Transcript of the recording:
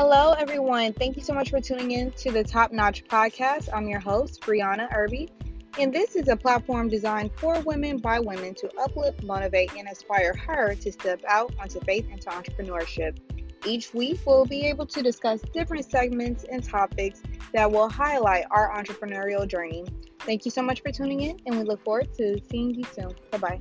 Hello, everyone. Thank you so much for tuning in to the Top Notch Podcast. I'm your host, Brianna Irby, and this is a platform designed for women by women to uplift, motivate, and inspire her to step out onto faith into entrepreneurship. Each week, we'll be able to discuss different segments and topics that will highlight our entrepreneurial journey. Thank you so much for tuning in, and we look forward to seeing you soon. Bye bye.